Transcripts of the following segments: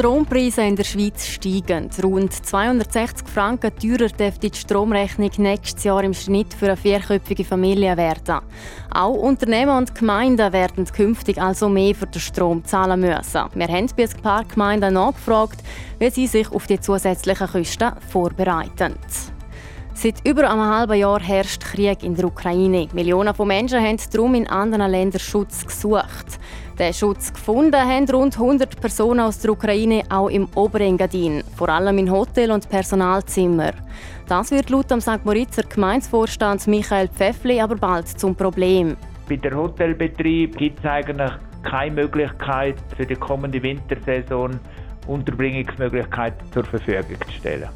Strompreise in der Schweiz steigen. Rund 260 Franken teurer dürfte die Stromrechnung nächstes Jahr im Schnitt für eine vierköpfige Familie werden. Auch Unternehmen und Gemeinden werden künftig also mehr für den Strom zahlen müssen. Wir haben bei ein paar Gemeinden nachgefragt, wie sie sich auf die zusätzlichen Kosten vorbereiten. Seit über einem halben Jahr herrscht Krieg in der Ukraine. Millionen von Menschen haben darum in anderen Ländern Schutz gesucht. Den Schutz gefunden haben rund 100 Personen aus der Ukraine auch im Oberengadin, vor allem in Hotel- und Personalzimmer. Das wird laut dem St. Moritzer Gemeinsvorstand Michael Pfeffli aber bald zum Problem. Bei der Hotelbetrieb gibt es eigentlich keine Möglichkeit für die kommende Wintersaison Unterbringungsmöglichkeiten zur Verfügung zu stellen.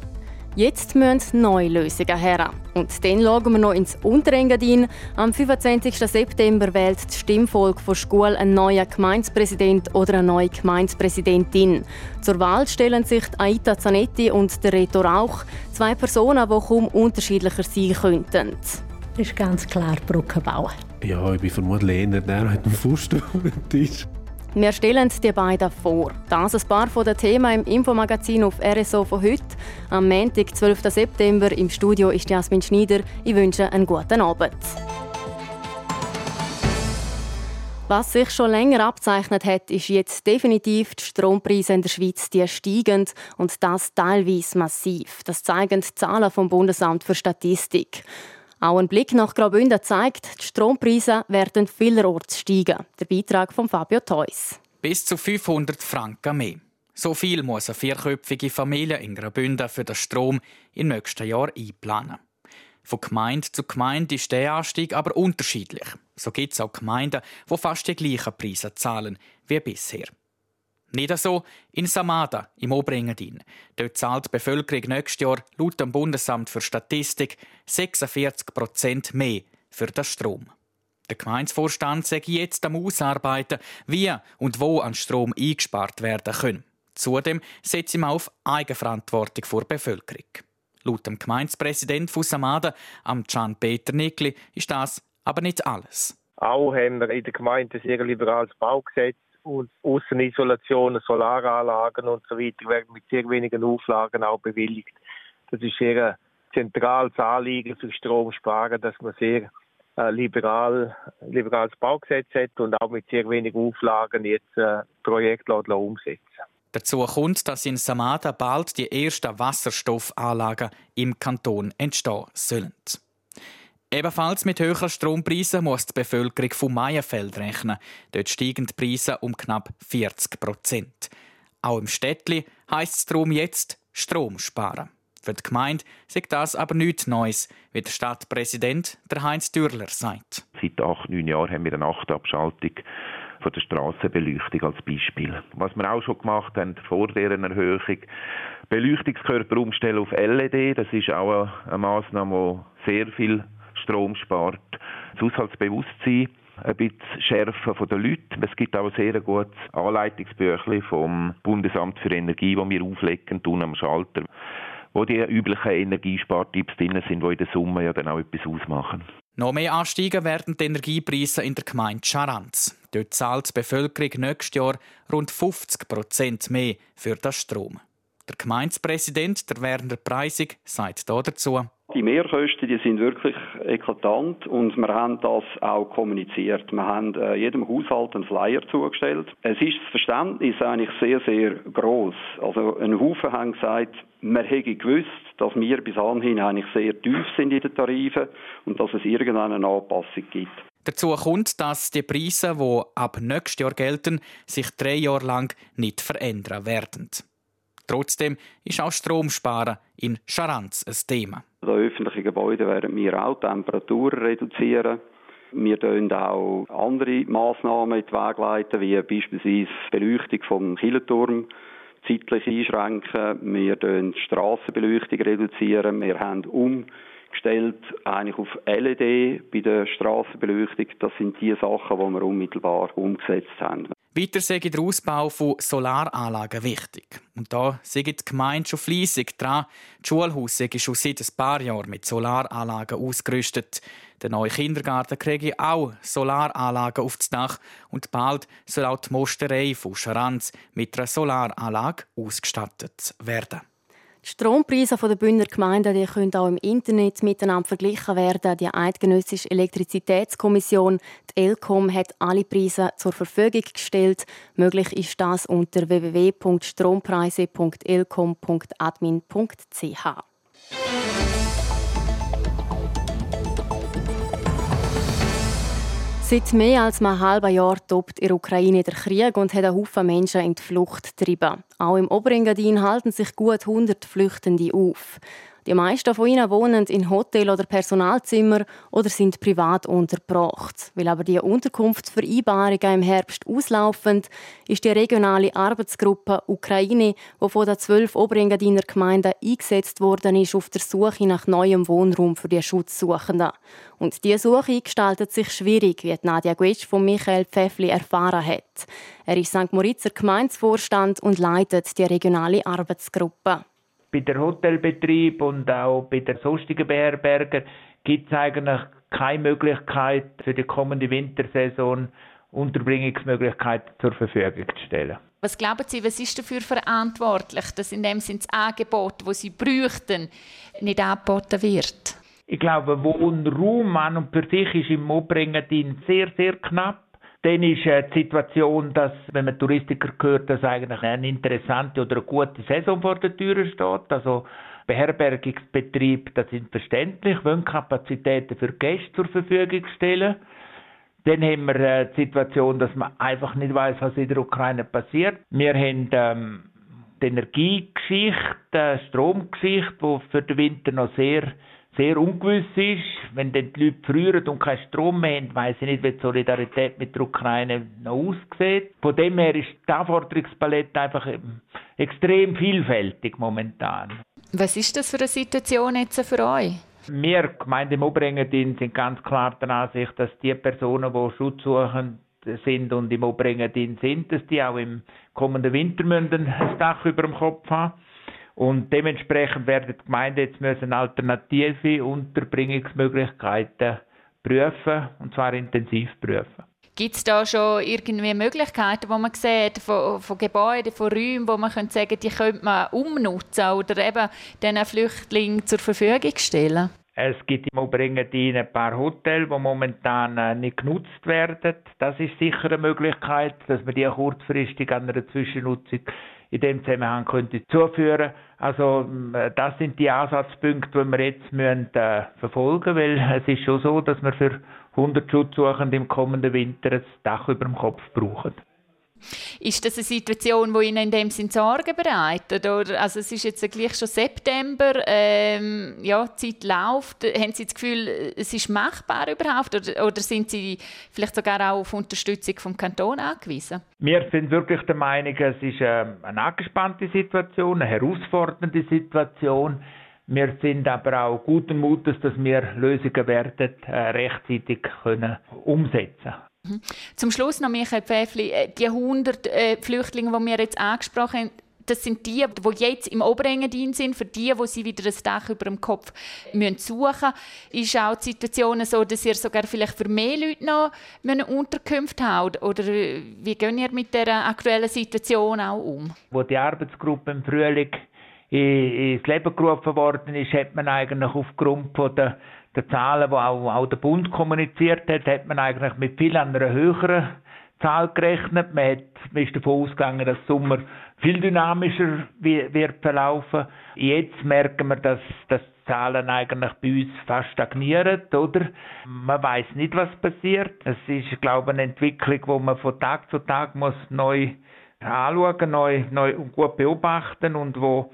Jetzt müssen neue Lösungen her. Und dann schauen wir noch ins Unterengadin. Am 25. September wählt die Stimmvolk von Schule einen neuen Gemeindepräsident oder eine neue Gemeindepräsidentin. Zur Wahl stellen sich Aita Zanetti und der Reto Rauch, zwei Personen, die kaum unterschiedlicher sein könnten. Das ist ganz klar Brückenbau. Ja, ich bin vermutlich eher der mit dem Fuß Tisch. Wir stellen die beiden vor. Das ein paar von den Themen im Infomagazin auf RSO von heute. Am Montag, 12. September, im Studio ist Jasmin Schneider. Ich wünsche einen guten Abend. Was sich schon länger abzeichnet hat, ist jetzt definitiv die Strompreise in der Schweiz die steigend und das teilweise massiv. Das zeigen die Zahlen vom Bundesamt für Statistik. Auch ein Blick nach Graubünden zeigt, die Strompreise werden vielerorts steigen. Der Beitrag von Fabio Theus. Bis zu 500 Franken mehr. So viel muss eine vierköpfige Familie in Graubünden für den Strom im nächsten Jahr einplanen. Von Gemeinde zu Gemeinde ist der Anstieg aber unterschiedlich. So gibt es auch Gemeinden, die fast die gleichen Preise zahlen wie bisher. Nicht so in Samada im Oberengadin. Dort zahlt die Bevölkerung nächstes Jahr laut dem Bundesamt für Statistik 46 Prozent mehr für den Strom. Der Gemeindevorstand sagt jetzt am Ausarbeiten, wie und wo an Strom eingespart werden kann. Zudem setzt ihm auf Eigenverantwortung vor der Bevölkerung. Laut dem Gemeindepräsident von Samada, Can Peter Nickli, ist das aber nicht alles. Auch haben wir in der Gemeinde ein sehr liberales Baugesetz und Außenisolation, Solaranlagen und so weiter werden mit sehr wenigen Auflagen auch bewilligt. Das ist sehr ein zentrales Anliegen für Stromsparen, dass man sehr äh, liberal, liberales Baugesetz hat und auch mit sehr wenigen Auflagen jetzt äh, Projekte umsetzen Dazu kommt, dass in Samada bald die ersten Wasserstoffanlagen im Kanton entstehen sollen. Ebenfalls mit höheren Strompreisen muss die Bevölkerung von Meierfeld rechnen. Dort steigen die Preise um knapp 40 Prozent. Auch im Städtli heisst es darum jetzt Strom sparen. Für die Gemeinde sagt das aber nichts Neues, wie der Stadtpräsident der Heinz Dürler sagt. Seit acht, neun Jahren haben wir eine Nachtabschaltung von der Strassenbeleuchtung als Beispiel. Was wir auch schon gemacht haben vor deren Erhöhung, Beleuchtungskörper umstellen auf LED, das ist auch eine Maßnahme, die sehr viel Strom spart. Das Haushaltsbewusstsein ein bisschen schärfen von den Leuten. Es gibt auch ein sehr gutes Anleitungsbüchlein vom Bundesamt für Energie, das wir auflegen tun am Schalter, wo die üblichen Energiespartipps drin sind, die in der Summe ja dann auch etwas ausmachen. Noch mehr ansteigen werden die Energiepreise in der Gemeinde Scharanz. Dort zahlt die Bevölkerung nächstes Jahr rund 50 Prozent mehr für den Strom. Der Gemeindepräsident, der Werner Preisig, sagt dazu. Die Mehrkosten die sind wirklich eklatant und wir haben das auch kommuniziert. Wir haben äh, jedem Haushalt einen Flyer zugestellt. Es ist das Verständnis eigentlich sehr, sehr groß. Also ein Haufen haben gesagt, man hätte gewusst, dass wir bis anhin eigentlich sehr tief sind in den Tarifen und dass es irgendeine Anpassung gibt. Dazu kommt, dass die Preise, die ab nächstes Jahr gelten, sich drei Jahre lang nicht verändern werden. Trotzdem ist auch Stromsparen in Scharanz ein Thema. In öffentlichen Gebäuden werden wir auch Temperaturen reduzieren. Wir leiten auch andere Massnahmen in die Wege leiten, wie beispielsweise die Beleuchtung vom Killenturm zeitlich einschränken. Wir reduzieren die Strassenbeleuchtung. Reduzieren. Wir haben umgestellt eigentlich auf LED bei der Strassenbeleuchtung. Das sind die Sachen, die wir unmittelbar umgesetzt haben. Weiter sei der Ausbau von Solaranlagen wichtig. Und da sind die Gemeinde schon fleissig dran. Die Schulhaus sind schon seit ein paar Jahren mit Solaranlagen ausgerüstet. Der neue Kindergarten kriege auch Solaranlagen auf das Dach und bald soll auch die Mosterei von Scharanz mit einer Solaranlage ausgestattet werden. Die Strompreise der Bündner Gemeinden die können auch im Internet miteinander verglichen werden. Die Eidgenössische Elektrizitätskommission, die ELCOM, hat alle Preise zur Verfügung gestellt. Möglich ist das unter www.strompreise.elcom.admin.ch. Seit mehr als einem halben Jahr tobt in der Ukraine der Krieg und hat einen Haufen Menschen in die Flucht getrieben. Auch im Oberengadin halten sich gut 100 Flüchtende auf. Die meisten von ihnen wohnen in Hotel- oder Personalzimmer oder sind privat untergebracht. Weil aber die Unterkunftsvereinbarungen im Herbst auslaufen, ist die regionale Arbeitsgruppe Ukraine, die von den zwölf Oberengadiner Gemeinden eingesetzt worden ist, auf der Suche nach neuem Wohnraum für die Schutzsuchenden. Und diese Suche gestaltet sich schwierig, wie Nadia Guetsch von Michael Pfeffli erfahren hat. Er ist St. Moritzer Gemeinsvorstand und leitet die regionale Arbeitsgruppe bei der Hotelbetrieb und auch bei der sonstigen Beherberger gibt es eigentlich keine Möglichkeit für die kommende Wintersaison Unterbringungsmöglichkeiten zur Verfügung zu stellen. Was glauben Sie, was ist dafür verantwortlich, dass in dem Sinne das Angebot, das Sie bräuchten, nicht angeboten wird? Ich glaube, Wohnraum an und für sich ist im Obringen sehr, sehr knapp. Dann ist äh, die Situation, dass, wenn man Touristiker hört, dass eigentlich eine interessante oder eine gute Saison vor der Tür steht. Also Beherbergungsbetrieb, das sind verständlich, wollen Kapazitäten für Gäste zur Verfügung stellen. Dann haben wir äh, die Situation, dass man einfach nicht weiß, was in der Ukraine passiert. Wir haben ähm, die Energiegeschichte, die Stromgeschichte, die für den Winter noch sehr sehr ungewiss ist. Wenn dann die Leute frieren und keinen Strom mehr haben, weiss ich nicht, wie die Solidarität mit der Ukraine noch aussieht. Von dem her ist die Anforderungspalette einfach extrem vielfältig momentan. Was ist das für eine Situation jetzt für euch? Wir, Gemeinde im Oberengadin, sind ganz klar der Ansicht, dass die Personen, die Schutz suchen, sind und im Oberengadin sind, dass die auch im kommenden Winter ein Dach über dem Kopf haben und dementsprechend werden die Gemeinden jetzt müssen alternative Unterbringungsmöglichkeiten prüfen, und zwar intensiv prüfen. Gibt es da schon irgendwie Möglichkeiten, wo man sieht, von, von Gebäuden, von Räumen, wo man könnte sagen, die könnte man umnutzen oder eben diesen Flüchtlingen zur Verfügung stellen? Es gibt im Oberengadin ein paar Hotels, die momentan äh, nicht genutzt werden. Das ist sicher eine Möglichkeit, dass man die kurzfristig an einer Zwischennutzung in dem Zusammenhang könnte zuführen. Also das sind die Ansatzpunkte, die wir jetzt müssen, äh, verfolgen müssen, weil es ist schon so, dass wir für 100 Schutzsuchende im kommenden Winter ein Dach über dem Kopf brauchen. Ist das eine Situation, die Ihnen in dem Sinn Sorgen bereitet? Oder, also es ist jetzt gleich schon September, ähm, ja, die Zeit läuft. Haben Sie das Gefühl, es ist machbar überhaupt? Oder, oder sind Sie vielleicht sogar auch auf Unterstützung vom Kanton angewiesen? Wir sind wirklich der Meinung, es ist ähm, eine angespannte Situation, eine herausfordernde Situation. Wir sind aber auch guten Mutes, dass wir Lösungen werden äh, rechtzeitig können umsetzen. Zum Schluss noch, Michael Pfäffli, äh, die 100 äh, Flüchtlinge, die wir jetzt angesprochen haben, das sind die, die jetzt im Oberengadin sind, für die, wo sie wieder ein Dach über dem Kopf suchen müssen. Ist auch die Situation so, dass ihr sogar vielleicht für mehr Leute noch eine Unterkunft habt? Oder äh, wie geht ihr mit der aktuellen Situation auch um? Wo die Arbeitsgruppe im Frühling ins Leben gerufen worden ist, hat man eigentlich aufgrund von der der Zahlen, die auch, auch der Bund kommuniziert hat, hat man eigentlich mit viel einer höheren Zahl gerechnet. Man, hat, man ist davon ausgegangen, dass Sommer viel dynamischer wird verlaufen. Jetzt merken wir, dass, dass die Zahlen eigentlich bei uns fast stagnieren, oder? Man weiß nicht, was passiert. Es ist, glaube ich, eine Entwicklung, die man von Tag zu Tag muss neu anschauen, neu, neu und gut beobachten und wo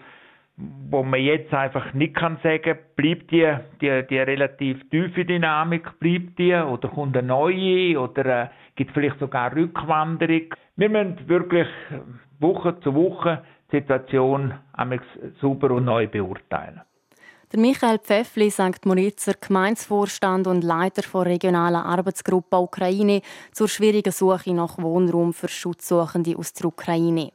wo man jetzt einfach nicht kann sagen, bleibt die, die, die relativ tiefe Dynamik, bleibt die oder kommt eine neue oder äh, gibt es vielleicht sogar Rückwanderung. Wir müssen wirklich Woche zu Woche die Situation sauber und neu beurteilen. Der Michael Pfeffli, St. Moritzer Gemeinsvorstand und Leiter der regionalen Arbeitsgruppe Ukraine zur schwierigen Suche nach Wohnraum für Schutzsuchende aus der Ukraine.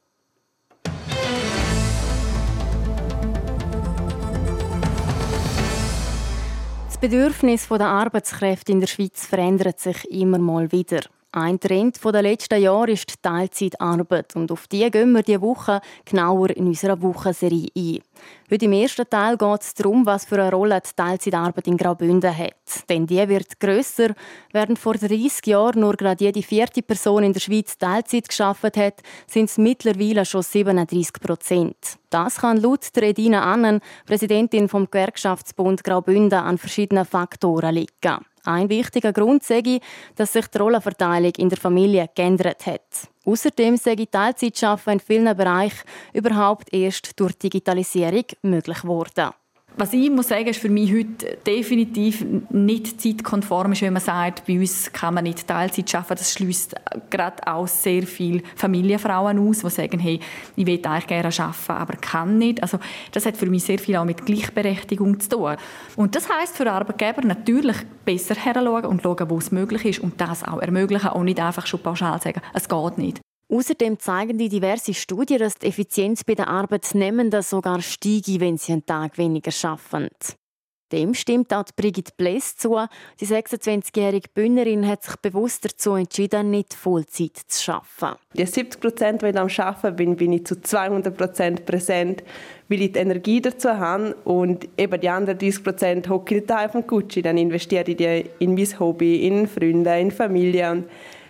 Das Bedürfnis der Arbeitskräfte in der Schweiz verändert sich immer mal wieder. Ein Trend der letzten Jahre ist die Teilzeitarbeit und auf die gehen wir diese Woche genauer in unserer Wochenserie ein. Heute im ersten Teil geht es darum, was für eine Rolle die Teilzeitarbeit in Graubünden hat. Denn die wird grösser. Während vor 30 Jahren nur gerade jede vierte Person in der Schweiz Teilzeit geschafft hat, sind es mittlerweile schon 37 Prozent. Das kann laut Redina Annen, Präsidentin vom Gewerkschaftsbund Graubünden, an verschiedenen Faktoren liegen. Ein wichtiger Grund sei, dass sich die Rollenverteilung in der Familie geändert hat. Außerdem sei Teilzeitschaffen in vielen Bereichen überhaupt erst durch Digitalisierung möglich geworden. Was ich muss sagen, ist für mich heute definitiv nicht zeitkonform, wenn man sagt, bei uns kann man nicht Teilzeit arbeiten. Das schließt gerade auch sehr viele Familienfrauen aus, die sagen, hey, ich will eigentlich gerne arbeiten, aber kann nicht. Also das hat für mich sehr viel auch mit Gleichberechtigung zu tun. Und das heißt für Arbeitgeber natürlich besser heranschauen und schauen, wo es möglich ist und das auch ermöglichen und nicht einfach schon pauschal sagen, es geht nicht. Außerdem zeigen die diverse Studien, dass die Effizienz bei den Arbeitnehmenden sogar steigt, wenn sie einen Tag weniger arbeiten. Dem stimmt auch Brigitte Bless zu. Die 26-jährige Bühnerin hat sich bewusst dazu entschieden, nicht Vollzeit zu arbeiten. Die 70 Prozent, die ich am Arbeiten bin, bin ich zu 200 Prozent präsent, weil ich die Energie dazu habe. Und eben die anderen 30 Prozent hocke ich nicht auf dem Gucci. Dann investiere ich die in mein Hobby, in Freunde, in Familie. Und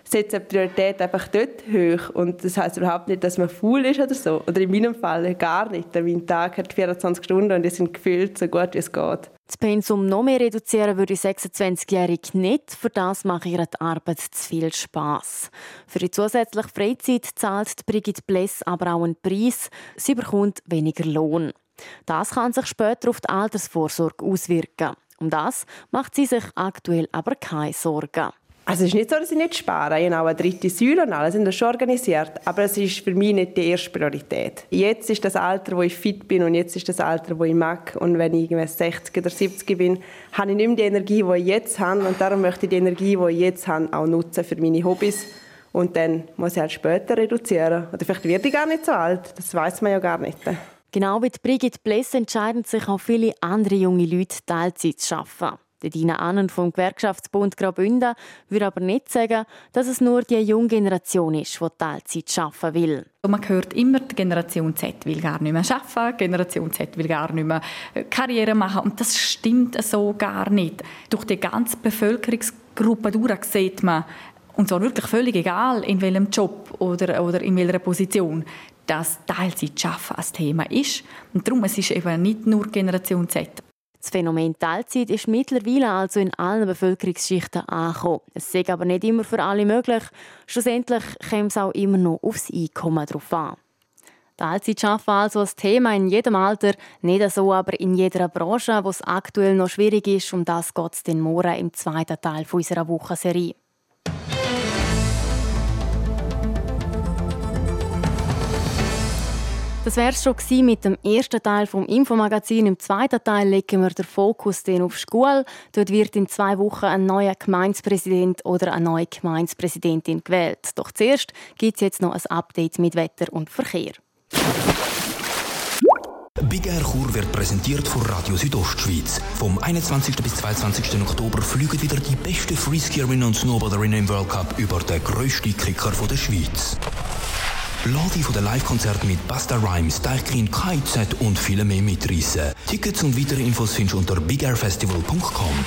setze die Priorität einfach dort hoch. Und das heißt überhaupt nicht, dass man faul ist oder so. Oder in meinem Fall gar nicht. Mein Tag hat 24 Stunden und die sind gefühlt so gut, wie es geht. Das Pensum noch mehr reduzieren würde 26-Jährige nicht. Für das macht ihre Arbeit zu viel Spass. Für die zusätzliche Freizeit zahlt Brigitte Bless aber auch einen Preis. Sie bekommt weniger Lohn. Das kann sich später auf die Altersvorsorge auswirken. Um das macht sie sich aktuell aber keine Sorgen. Also es ist nicht so, dass ich nicht spare. Ich habe auch eine dritte Säule und alles sind das schon organisiert. Aber es ist für mich nicht die erste Priorität. Jetzt ist das Alter, wo ich fit bin und jetzt ist das Alter, wo ich mag. Und wenn ich 60 oder 70 bin, habe ich nicht mehr die Energie, die ich jetzt habe. Und darum möchte ich die Energie, die ich jetzt habe, auch nutzen für meine Hobbys. Und dann muss ich halt später reduzieren. Oder vielleicht werde ich gar nicht so alt. Das weiß man ja gar nicht. Genau wie Brigitte Bless entscheiden sich auch viele andere junge Leute, Teilzeit zu arbeiten. Dina Annen vom Gewerkschaftsbund Graubünden würde aber nicht sagen, dass es nur die junge Generation ist, die Teilzeit arbeiten will. Man hört immer, die Generation Z will gar nicht mehr arbeiten, die Generation Z will gar nicht mehr äh, Karriere machen. Und das stimmt so gar nicht. Durch die ganze Bevölkerungsgruppe durch sieht man, und zwar wirklich völlig egal, in welchem Job oder, oder in welcher Position, dass Teilzeit schaffen ein Thema ist. Und darum es ist es eben nicht nur Generation Z. Das Phänomen Teilzeit ist mittlerweile also in allen Bevölkerungsschichten angekommen. Es ist aber nicht immer für alle möglich. Schlussendlich kommt es auch immer noch aufs Einkommen drauf an. Teilzeit schaffen also ein Thema in jedem Alter, nicht so aber in jeder Branche, wo es aktuell noch schwierig ist. Um das geht es den morgen im zweiten Teil unserer Wochenserie. Das wäre es schon mit dem ersten Teil vom Infomagazin. Im zweiten Teil legen wir den Fokus auf Schule. Dort wird in zwei Wochen ein neuer Gemeindepräsident oder eine neue Gemeindepräsidentin gewählt. Doch zuerst gibt es jetzt noch ein Update mit Wetter und Verkehr. Big Air Chur wird präsentiert von Radio Südostschweiz. Vom 21. bis 22. Oktober fliegen wieder die besten Freeskierinnen und Snowboarderinnen im World Cup über den grössten Kicker der Schweiz. Lade von den Live-Konzerten mit Basta Rhymes, Deichkind, KIZ und viele mehr mitreißen. Tickets und weitere Infos findest du unter bigairfestival.com.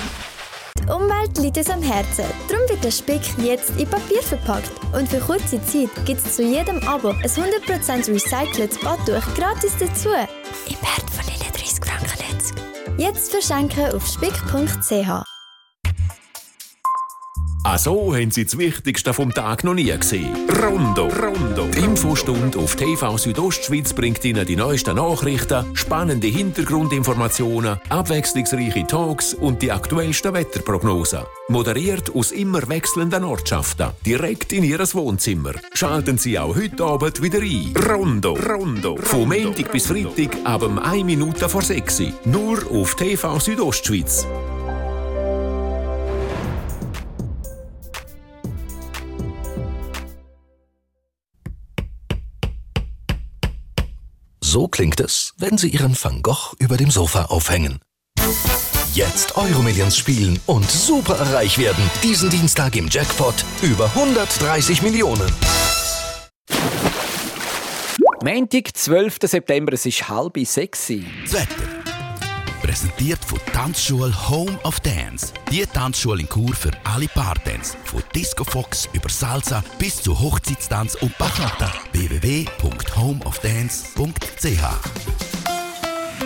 Die Umwelt liegt uns am Herzen. Darum wird der Spick jetzt in Papier verpackt. Und für kurze Zeit gibt es zu jedem Abo ein 100% recyceltes Badtuch gratis dazu. Im Wert von 30 Franken Jetzt verschenken auf spick.ch. Also haben Sie das Wichtigste vom Tag noch nie gesehen. Rondo. Rondo. Die Infostunde auf TV Südostschweiz bringt Ihnen die neuesten Nachrichten, spannende Hintergrundinformationen, abwechslungsreiche Talks und die aktuellsten Wetterprognosen. Moderiert aus immer wechselnden Ortschaften, direkt in Ihres Wohnzimmer. Schalten Sie auch heute Abend wieder ein. Rondo. Rondo. Von Montag bis Freitag ab 1 Minute vor 6 Nur auf TV Südostschweiz. So klingt es, wenn Sie Ihren Van Gogh über dem Sofa aufhängen. Jetzt Euromillions spielen und super reich werden. Diesen Dienstag im Jackpot über 130 Millionen. Montag, 12. September, es ist halb sechs. Das Wetter. Präsentiert von Tanzschule Home of Dance. Die Tanzschule in Kur für alle Partens. Von Disco Fox über Salsa bis zu Hochzeitstanz und Bachata. www.homeofdance.ch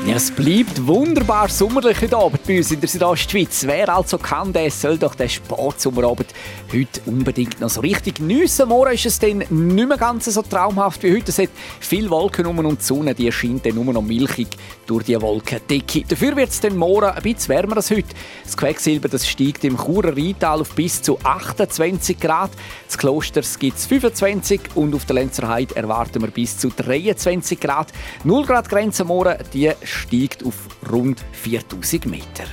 ja, es bleibt wunderbar sommerlich heute Abend bei uns in der Südostschweiz. Wer also kann, der soll doch den Sportsommerabend heute unbedingt noch so richtig geniessen. Morgen ist es dann nicht mehr ganz so traumhaft wie heute. Es hat viele Wolken um und die Sonne die scheint dann nur noch milchig durch die Wolkendecke. Dafür wird es dann morgen ein bisschen wärmer als heute. Das Quecksilber das steigt im Churer Rheintal auf bis zu 28 Grad. Das Klosters gibt es 25 und auf der Lenzer Heide erwarten wir bis zu 23 Grad. 0 Grad Grenze morgen, die steigt auf rund 4000 Meter.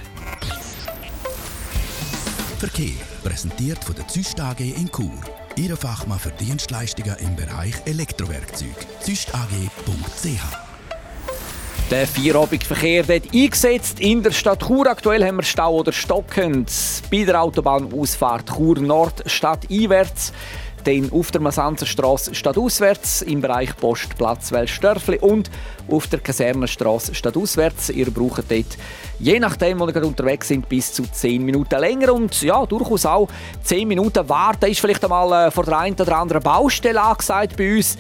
Verkehr präsentiert von der Züst AG in Chur. Ihre Fachmann für Dienstleistungen im Bereich Elektrowerkzeug. züstag.ch der Feierabendverkehr wird eingesetzt in der Stadt Chur. Aktuell haben wir Stau oder stockend bei der Autobahnausfahrt Chur Nord stadteinwärts dann auf der Masanzerstraße stadtauswärts im Bereich Postplatz Welsdörfli und auf der Kasernenstraße stadtauswärts. Ihr braucht dort, je nachdem, wo ihr unterwegs sind, bis zu 10 Minuten länger und ja, durchaus auch 10 Minuten warten ist vielleicht einmal äh, vor der einen oder anderen Baustelle angesagt bei uns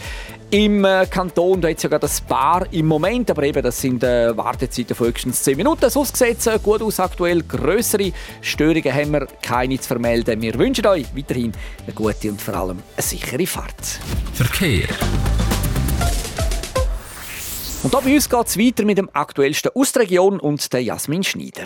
im äh, Kanton. Da hat es ja gerade ein paar im Moment, aber eben, das sind äh, Wartezeiten von höchstens 10 Minuten. Sonst sieht es äh, gut aus aktuell. Größere Störungen haben wir keine zu vermelden. Wir wünschen euch weiterhin eine gute und vor allem eine sichere Fahrt. Verkehr. Und da bei uns geht es weiter mit dem aktuellsten aus der Region und der Jasmin Schneider.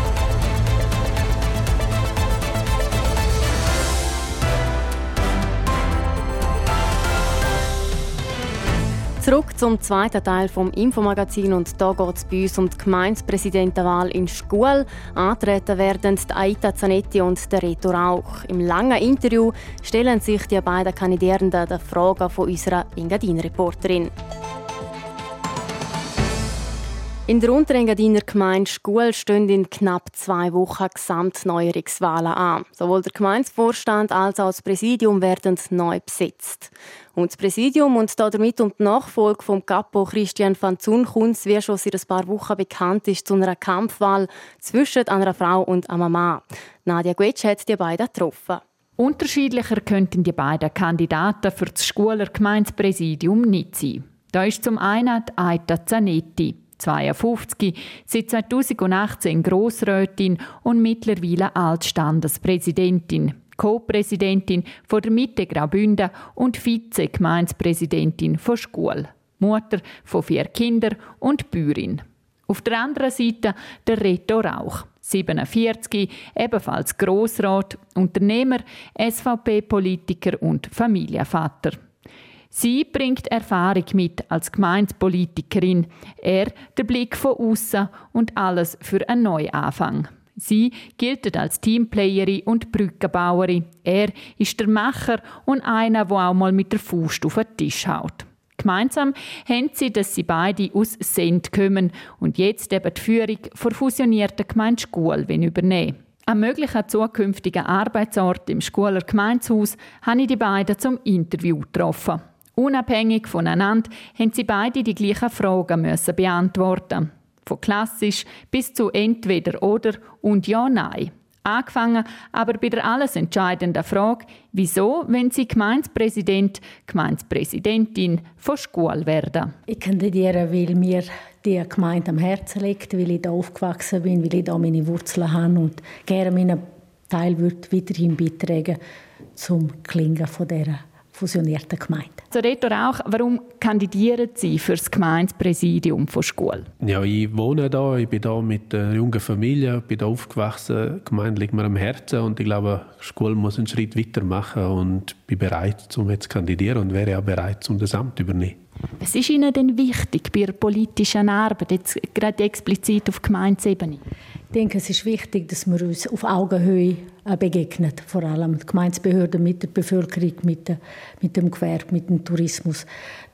Zurück zum zweiten Teil vom Infomagazin und da geht es bei uns um die Gemeindepräsidentenwahl in Schkuhl. Antreten werden Aita Zanetti und der Reto Rauch. Im langen Interview stellen sich die beiden Kandidierenden die Fragen von unserer Engadin-Reporterin. In der Unterengadiner Gemeinde Schkuhl stehen in knapp zwei Wochen Gesamtneuerungswahlen an. Sowohl der Gemeindevorstand als auch das Präsidium werden neu besetzt. Und das Präsidium und damit um die Nachfolge vom Capo Christian van Zun kommt, wie schon seit ein paar Wochen bekannt ist, zu einer Kampfwahl zwischen einer Frau und einem Mann. Nadia Guetsch hat die beiden getroffen. Unterschiedlicher könnten die beiden Kandidaten für das Schuler Gemeindepräsidium nicht sein. Da ist zum einen die Aita Zanetti. 52, seit 2018 Grossrätin und mittlerweile Altstandespräsidentin, Co-Präsidentin von der Mitte Graubünden und Vize-Gemeindepräsidentin von Schule, Mutter von vier Kindern und Bäuerin. Auf der anderen Seite der Reto Rauch, 47, ebenfalls Grossrat, Unternehmer, SVP-Politiker und Familienvater. Sie bringt Erfahrung mit als Gemeindepolitikerin, er der Blick von außen und alles für einen Neuanfang. Sie gilt als Teamplayerin und Brückenbauerin. Er ist der Macher und einer, der auch mal mit der Faust auf den Tisch haut. Gemeinsam haben sie, dass sie beide aus Send kommen und jetzt eben die Führung der fusionierten Gemeinde Schule übernehmen Am möglichen zukünftigen Arbeitsort im Schuler Gemeinshaus habe ich die beiden zum Interview getroffen. Unabhängig voneinander haben sie beide die gleichen Fragen beantworten. Von klassisch bis zu entweder oder und ja nein. Angefangen aber bei der alles entscheidenden Frage, wieso, wenn Sie Gemeindepräsident, Gemeindepräsidentin von Schule werden? Ich kandidiere, weil mir die Gemeinde am Herzen liegt, weil ich da aufgewachsen bin, weil ich da meine Wurzeln habe und gerne meinen Teil weiterhin beitragen zum Klingen von dieser fusionierten Gemeinde. So Reto Rauch, warum kandidieren Sie für das Gemeindepräsidium von Schule? Ja, ich wohne da, ich bin da mit einer jungen Familie, bin da aufgewachsen, die Gemeinde liegt mir am Herzen und ich glaube, Schule muss einen Schritt weiter machen und bin bereit, um jetzt zu kandidieren und wäre auch bereit, um das Amt zu übernehmen. Was ist Ihnen denn wichtig bei der politischen Arbeit, jetzt gerade explizit auf Gemeindesebene? Ich denke, es ist wichtig, dass wir uns auf Augenhöhe äh, begegnen, vor allem die Gemeindebehörden mit der Bevölkerung, mit, der, mit dem Gewerbe, mit dem Tourismus,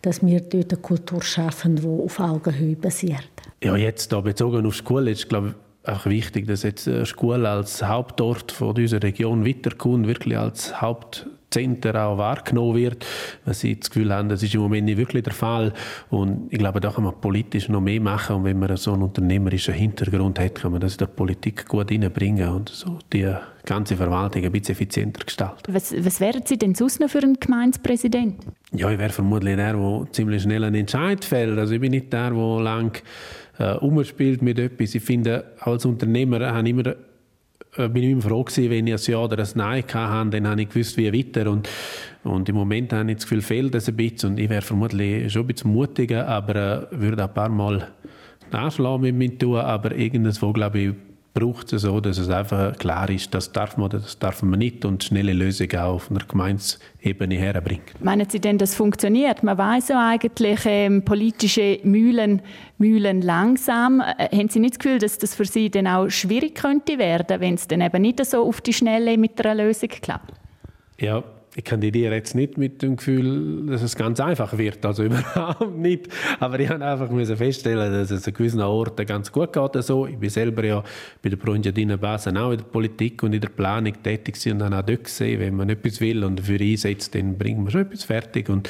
dass wir dort eine Kultur schaffen, die auf Augenhöhe basiert. Ja, jetzt da bezogen auf Schule ist, glaube auch wichtig, dass jetzt Schule als Hauptort von unserer Region weiterkommt, wirklich als Haupt Center auch wahrgenommen wird, was sie das Gefühl haben, das ist im Moment nicht wirklich der Fall. Und ich glaube, da kann man politisch noch mehr machen. Und wenn man so einen unternehmerischen Hintergrund hat, kann man das in der Politik gut reinbringen und so die ganze Verwaltung ein bisschen effizienter gestalten. Was, was wären Sie denn sonst noch für einen Gemeindepräsident? Ja, ich wäre vermutlich der, der ziemlich schnell einen Entscheid fällt. Also ich bin nicht der, der lang äh, umspielt mit etwas. Ich finde, als Unternehmer habe ich immer bin ich immer froh gewesen, wenn ich ein Ja oder ein Nein hatte, dann habe ich gewusst, wie weiter. Und, und im Moment habe ich das Gefühl, fehlt das ein bisschen. Und ich wäre vermutlich schon ein bisschen mutiger, aber äh, würde ein paar Mal nachschlagen mit mir tun. Aber irgendwo, glaube ich, braucht es so, dass es einfach klar ist, das darf man oder das darf man nicht und schnelle Lösungen auch auf einer Gemeinsebene herbringen. Meinen Sie denn, das funktioniert? Man weiß ja eigentlich, ähm, politische Mühlen, Mühlen langsam. Äh, haben Sie nicht das Gefühl, dass das für Sie dann auch schwierig könnte werden, wenn es dann eben nicht so auf die Schnelle mit einer Lösung klappt? Ja, ich kandidiere jetzt nicht mit dem Gefühl, dass es ganz einfach wird, also überhaupt nicht. Aber ich habe einfach feststellen, dass es an gewissen Orten ganz gut geht. Also ich bin selber ja bei der Proinjadina Basen auch in der Politik und in der Planung tätig und habe auch dort gesehen, wenn man etwas will und dafür einsetzt, dann bringt man schon etwas fertig. Und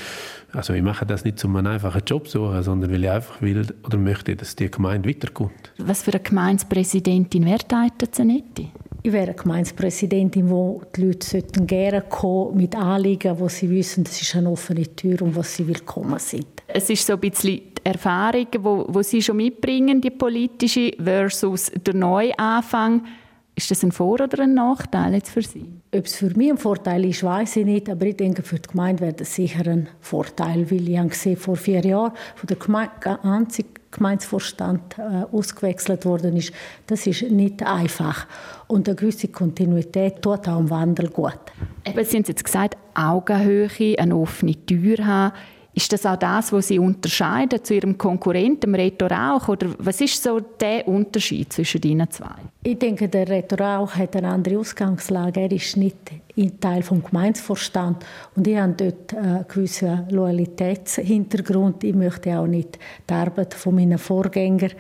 also ich mache das nicht, um einen einfachen Job zu suchen, sondern weil ich einfach will oder möchte, dass die Gemeinde weiterkommt. Was für eine Gemeindepräsidentin wäre Zanetti? Ich wäre eine Gemeindepräsidentin, wo die Leute gerne kommen mit Anliegen, wo sie wissen, das ist eine offene Tür und wo sie willkommen sind. Es ist so ein bisschen die Erfahrung, wo, wo Sie schon mitbringen, die politische, versus der Neuanfang. Ist das ein Vor- oder ein Nachteil jetzt für Sie? Ob es für mich ein Vorteil ist, weiß ich nicht, aber ich denke, für die Gemeinde wäre das sicher ein Vorteil, weil ich habe gesehen, vor vier Jahren von der Gemeinde, einzige Gemeindevorstand äh, ausgewechselt worden ist, das ist nicht einfach. Und eine gewisse Kontinuität tut auch im Wandel gut. Eben, Sie haben jetzt gesagt, Augenhöhe, eine offene Tür haben. Ist das auch das, was Sie unterscheiden zu Ihrem Konkurrenten, dem Reto Rauch? Oder was ist so der Unterschied zwischen Ihnen zwei? Ich denke, der Reto Rauch hat eine andere Ausgangslage. Er ist nicht Teil des Gemeindevorstand und ich habe dort einen gewissen Loyalitätshintergrund. Ich möchte auch nicht die Arbeit von meinen Vorgängern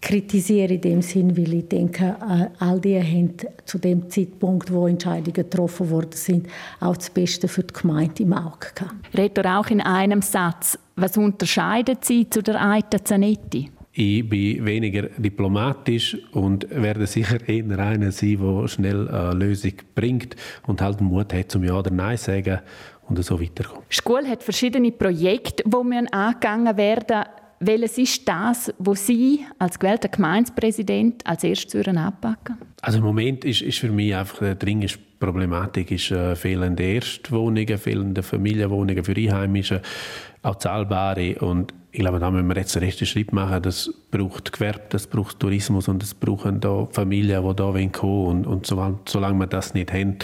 kritisiere in dem Sinn, weil ich denke, äh, all die haben zu dem Zeitpunkt, wo Entscheidungen getroffen worden sind, auch das Beste für die Gemeinde im Auge gehabt. Redet auch in einem Satz, was unterscheidet Sie zu der Aita Zanetti? Ich bin weniger diplomatisch und werde sicher eher einer sein, der schnell eine Lösung bringt und halt Mut hat, zum Ja oder Nein zu sagen und so weiterkommt. Die Schule hat verschiedene Projekte, die angegangen werden welches ist das, was Sie als gewählter Gemeindepräsident als erstes anpacken Also im Moment ist, ist für mich einfach eine dringende Problematik ist äh, fehlende Erstwohnungen, fehlende Familienwohnungen für Einheimische, auch zahlbare. Und ich glaube, da müssen wir jetzt den ersten Schritt machen. Das braucht Gewerbe, das braucht Tourismus und das brauchen da Familien, die da kommen Und, und solange wir das nicht haben,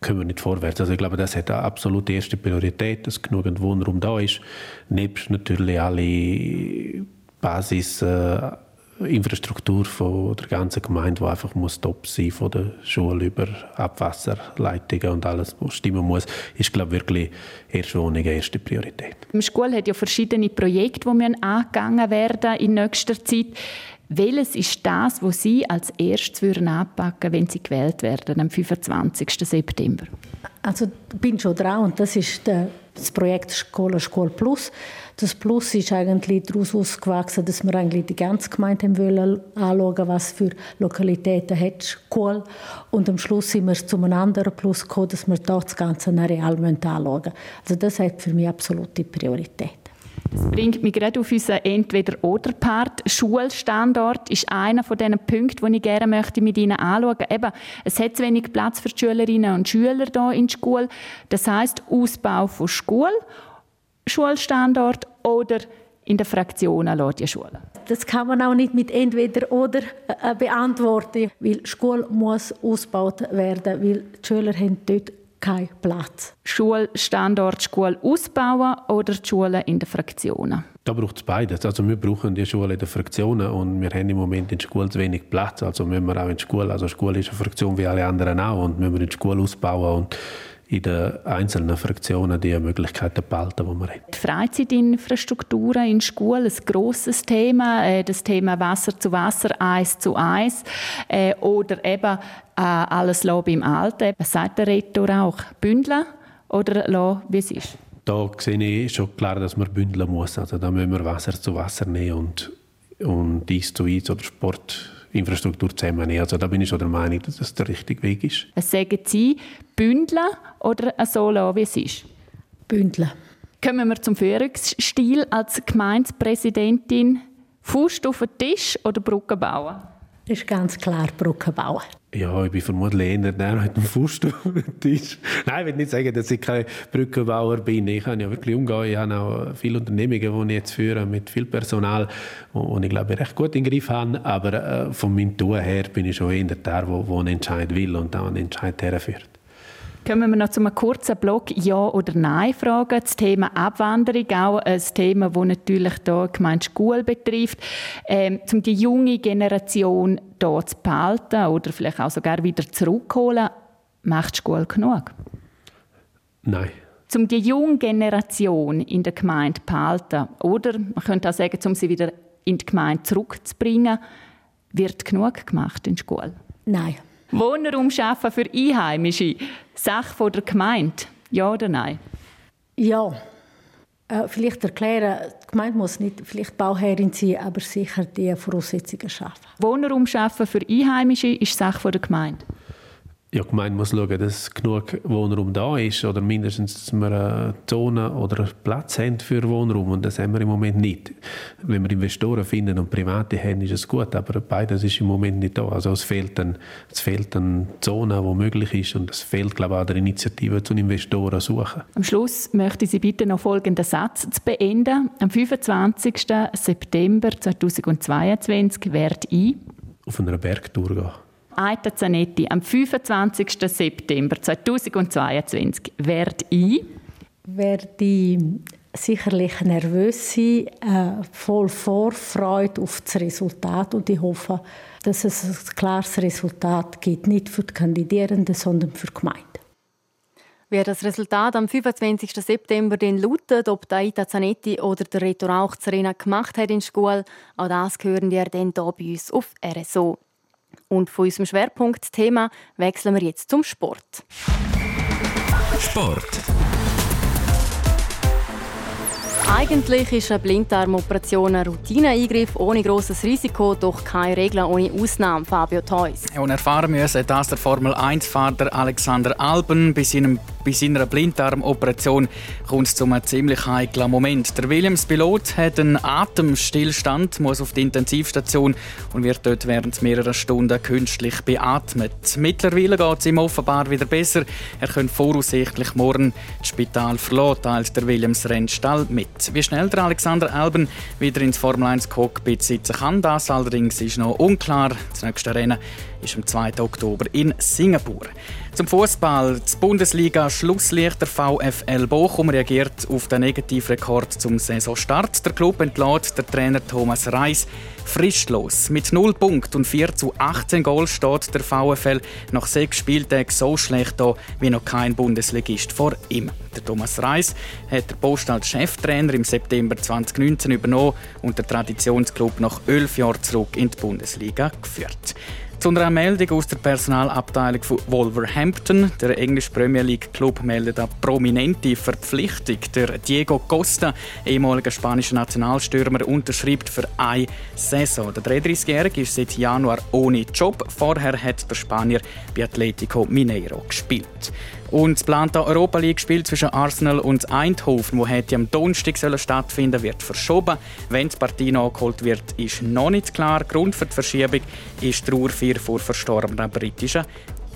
können wir nicht vorwärts. Also ich glaube, das hat eine absolute erste Priorität, dass genügend Wohnraum da ist. Nebst natürlich alle Basis äh, Infrastruktur von der ganzen Gemeinde, die einfach muss top sein von der Schule über Abwasserleitungen und alles, was stimmen muss, ist glaube ich, wirklich Erstwohnung erste Priorität. Die Schule hat ja verschiedene Projekte, die angegangen werden in nächster Zeit. Welches ist das, was Sie als erstes würden anpacken wenn Sie gewählt werden am 25. September? Also ich bin schon dran und das ist das Projekt Schule Schule Plus. Das Plus ist eigentlich daraus ausgewachsen, dass wir eigentlich die ganze Gemeinde wollen anschauen, was für Lokalitäten hat Schule. Und am Schluss sind wir zu einem anderen Plus gekommen, dass wir dort das ganze Areal anschauen müssen. Also das hat für mich absolute Priorität. Das bringt mich gerade auf unseren Entweder-Oder-Part. Schulstandort ist einer von diesen Punkten, die ich gerne mit Ihnen anschauen möchte. Eben, es hat zu wenig Platz für die Schülerinnen und Schüler hier in der Schule. Das heisst, Ausbau von Schule, Schulstandort oder in den Fraktionen die Schule. Das kann man auch nicht mit entweder oder äh, beantworten, weil Schule muss ausgebaut werden, weil die Schüler haben dort keinen Platz. Schulstandort, Schule ausbauen oder die Schulen in den Fraktionen? Da braucht es beides. Also wir brauchen die Schule in den Fraktionen und wir haben im Moment in der Schule zu wenig Platz. Also müssen wir auch in der Schule, also die Schule ist eine Fraktion wie alle anderen auch und müssen wir in der Schule ausbauen und in den einzelnen Fraktionen die Möglichkeiten behalten, die wir haben. Die Freizeitinfrastrukturen in Schulen, ein grosses Thema, äh, das Thema Wasser zu Wasser, Eis zu Eis äh, oder eben äh, alles beim Alten. Was sagt der Rektor auch? Bündeln oder lassen, wie es ist? Da sehe ich schon klar, dass man bündeln muss. Also da müssen wir Wasser zu Wasser nehmen und, und Eis zu Eis oder Sport Infrastruktur zusammennehmen. Also da bin ich schon der Meinung, dass das der richtige Weg ist. Was sagen Sie, bündeln oder so lassen, wie es ist? Bündeln. Kommen wir zum Führungsstil als Gemeindepräsidentin. Fuß auf den Tisch oder Brücken bauen? Ist ganz klar Brücken bauen. Ja, ich bin vermutlich eher der mit dem Fuß auf dem Tisch. Nein, ich will nicht sagen, dass ich kein Brückenbauer bin. Ich kann ja wirklich umgehen. Ich habe auch viele Unternehmungen, die ich jetzt führe, mit viel Personal, und ich glaube, ich recht gut im Griff habe. Aber äh, von meinem Tun her bin ich schon eher der, der, der einen Entscheid will und auch einen Entscheid herführt. Kommen wir noch zu einem kurzen Block Ja- oder Nein-Fragen. Das Thema Abwanderung, auch ein Thema, das natürlich hier die Gemeinde Schule betrifft. Ähm, um die junge Generation hier zu behalten oder vielleicht auch sogar wieder zurückholen, macht die Schule genug? Nein. Um die junge Generation in der Gemeinde zu behalten oder man könnte auch sagen, um sie wieder in die Gemeinde zurückzubringen, wird genug gemacht in der Schule? Nein. Wohnraum schaffen für Einheimische. Sache der Gemeinde. Ja oder nein? Ja. Äh, vielleicht erklären, die Gemeinde muss nicht vielleicht Bauherrin sein, aber sicher die Voraussetzungen schaffen. Wohnraum schaffen für Einheimische ist Sache der Gemeinde. Ja, die Gemeinde muss schauen, dass genug Wohnraum da ist oder mindestens, dass wir eine Zone oder Platz haben für Wohnraum und das haben wir im Moment nicht. Wenn wir Investoren finden und Private haben, ist es gut, aber beides ist im Moment nicht da. Also es fehlt eine, es fehlt Zone, die möglich ist und es fehlt, glaube ich, auch der Initiative zu Investoren suchen. Am Schluss möchte ich Sie bitten, noch folgenden Satz zu beenden. Am 25. September 2022 werde ich auf einer Bergtour gehen. Aita Zanetti, am 25. September 2022 werde ich werde ich sicherlich nervös sein, äh, voll Vorfreude auf das Resultat und ich hoffe, dass es ein klares Resultat gibt, nicht für die Kandidierenden, sondern für die Gemeinde. Wie das Resultat am 25. September den lautet, ob Aita Zanetti oder der Reto Rauch Serena gemacht hat in der Schule, auch das hören wir dann hier bei uns auf RSO. Und von unserem Schwerpunktthema wechseln wir jetzt zum Sport. Sport. Eigentlich ist eine Blinddarmoperation ein Routineeingriff ohne grosses Risiko, doch keine Regeln ohne Ausnahme, Fabio Theus. Und erfahren müssen, dass der Formel 1-Fahrer Alexander Alben bei, seinem, bei seiner Blinddarmoperation kommt zu einem ziemlich heiklen Moment. Der Williams-Pilot hat einen Atemstillstand, muss auf die Intensivstation und wird dort während mehrerer Stunden künstlich beatmet. Mittlerweile geht es ihm offenbar wieder besser. Er könnte voraussichtlich morgen das Spital verlassen, teilt der Williams-Rennstall mit. Wie schnell der Alexander Alben wieder ins Formel 1 Cockpit sitzen kann, das allerdings ist noch unklar. Das nächste Rennen ist am 2. Oktober in Singapur. Zum Fußball. Die Bundesliga Schlusslicht der VfL Bochum reagiert auf den Negativrekord zum Saisonstart. Der Club entlädt der Trainer Thomas Reis fristlos. Mit 0 Punkten und 4 zu 18 Goal steht der VfL nach sechs Spieltagen so schlecht da wie noch kein Bundesligist vor ihm. Der Thomas Reis hat der Post als Cheftrainer im September 2019 übernommen und der Traditionsclub nach elf Jahren zurück in die Bundesliga geführt. Zu einer Meldung aus der Personalabteilung von Wolverhampton. Der englische Premier League Club meldet eine prominente Verpflichtung. Der Diego Costa, ehemaliger spanischer Nationalstürmer, unterschreibt für eine Saison. Der 33-Jährige ist seit Januar ohne Job. Vorher hat der Spanier bei Atletico Mineiro gespielt. Und das geplante Europa League-Spiel zwischen Arsenal und Eindhoven, wo hätte am Donnerstag stattfinden wird verschoben. Wenn die Partie nachgeholt wird, ist noch nicht klar. Grund für die Verschiebung ist die Trauerfeier vor verstorbenen britischen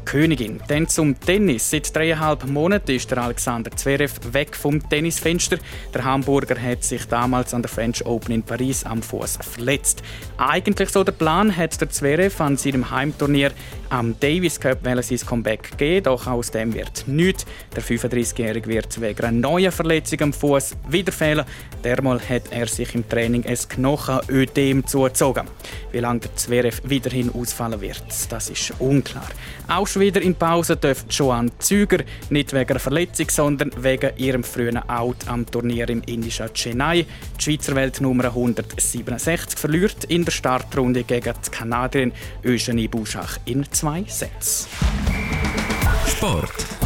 Königin. Dann zum Tennis. Seit dreieinhalb Monaten ist der Alexander Zverev weg vom Tennisfenster. Der Hamburger hat sich damals an der French Open in Paris am Fuß verletzt. Eigentlich so der Plan, hat der Zverev an seinem Heimturnier am Davis Cup sein Comeback geben, doch aus dem wird nichts. Der 35-Jährige wird wegen einer neuen Verletzung am Fuß wieder fehlen. Dermal hat er sich im Training ein Knochenödem zugezogen. Wie lange der Zverev weiterhin ausfallen wird, das ist unklar. Auch schon wieder in Pause dürfte Joan Züger, nicht wegen einer Verletzung, sondern wegen ihrem frühen Out am Turnier im indischen Chennai. Die Schweizer Weltnummer 167 verliert in der Startrunde gegen die Kanadierin Eugenie Bouchach in zwei Sätzen. Sport.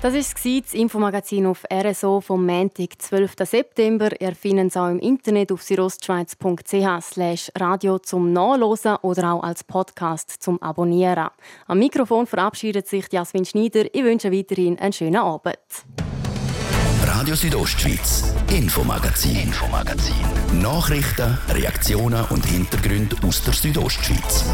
Das war das Infomagazin auf RSO vom Montag, 12. September. Ihr findet es auch im Internet auf südostschweiz.ch radio zum Nachlesen oder auch als Podcast zum Abonnieren. Am Mikrofon verabschiedet sich Jasmin Schneider. Ich wünsche weiterhin einen schönen Abend. Radio Südostschweiz, Infomagazin, Infomagazin. Nachrichten, Reaktionen und Hintergründe aus der Südostschweiz.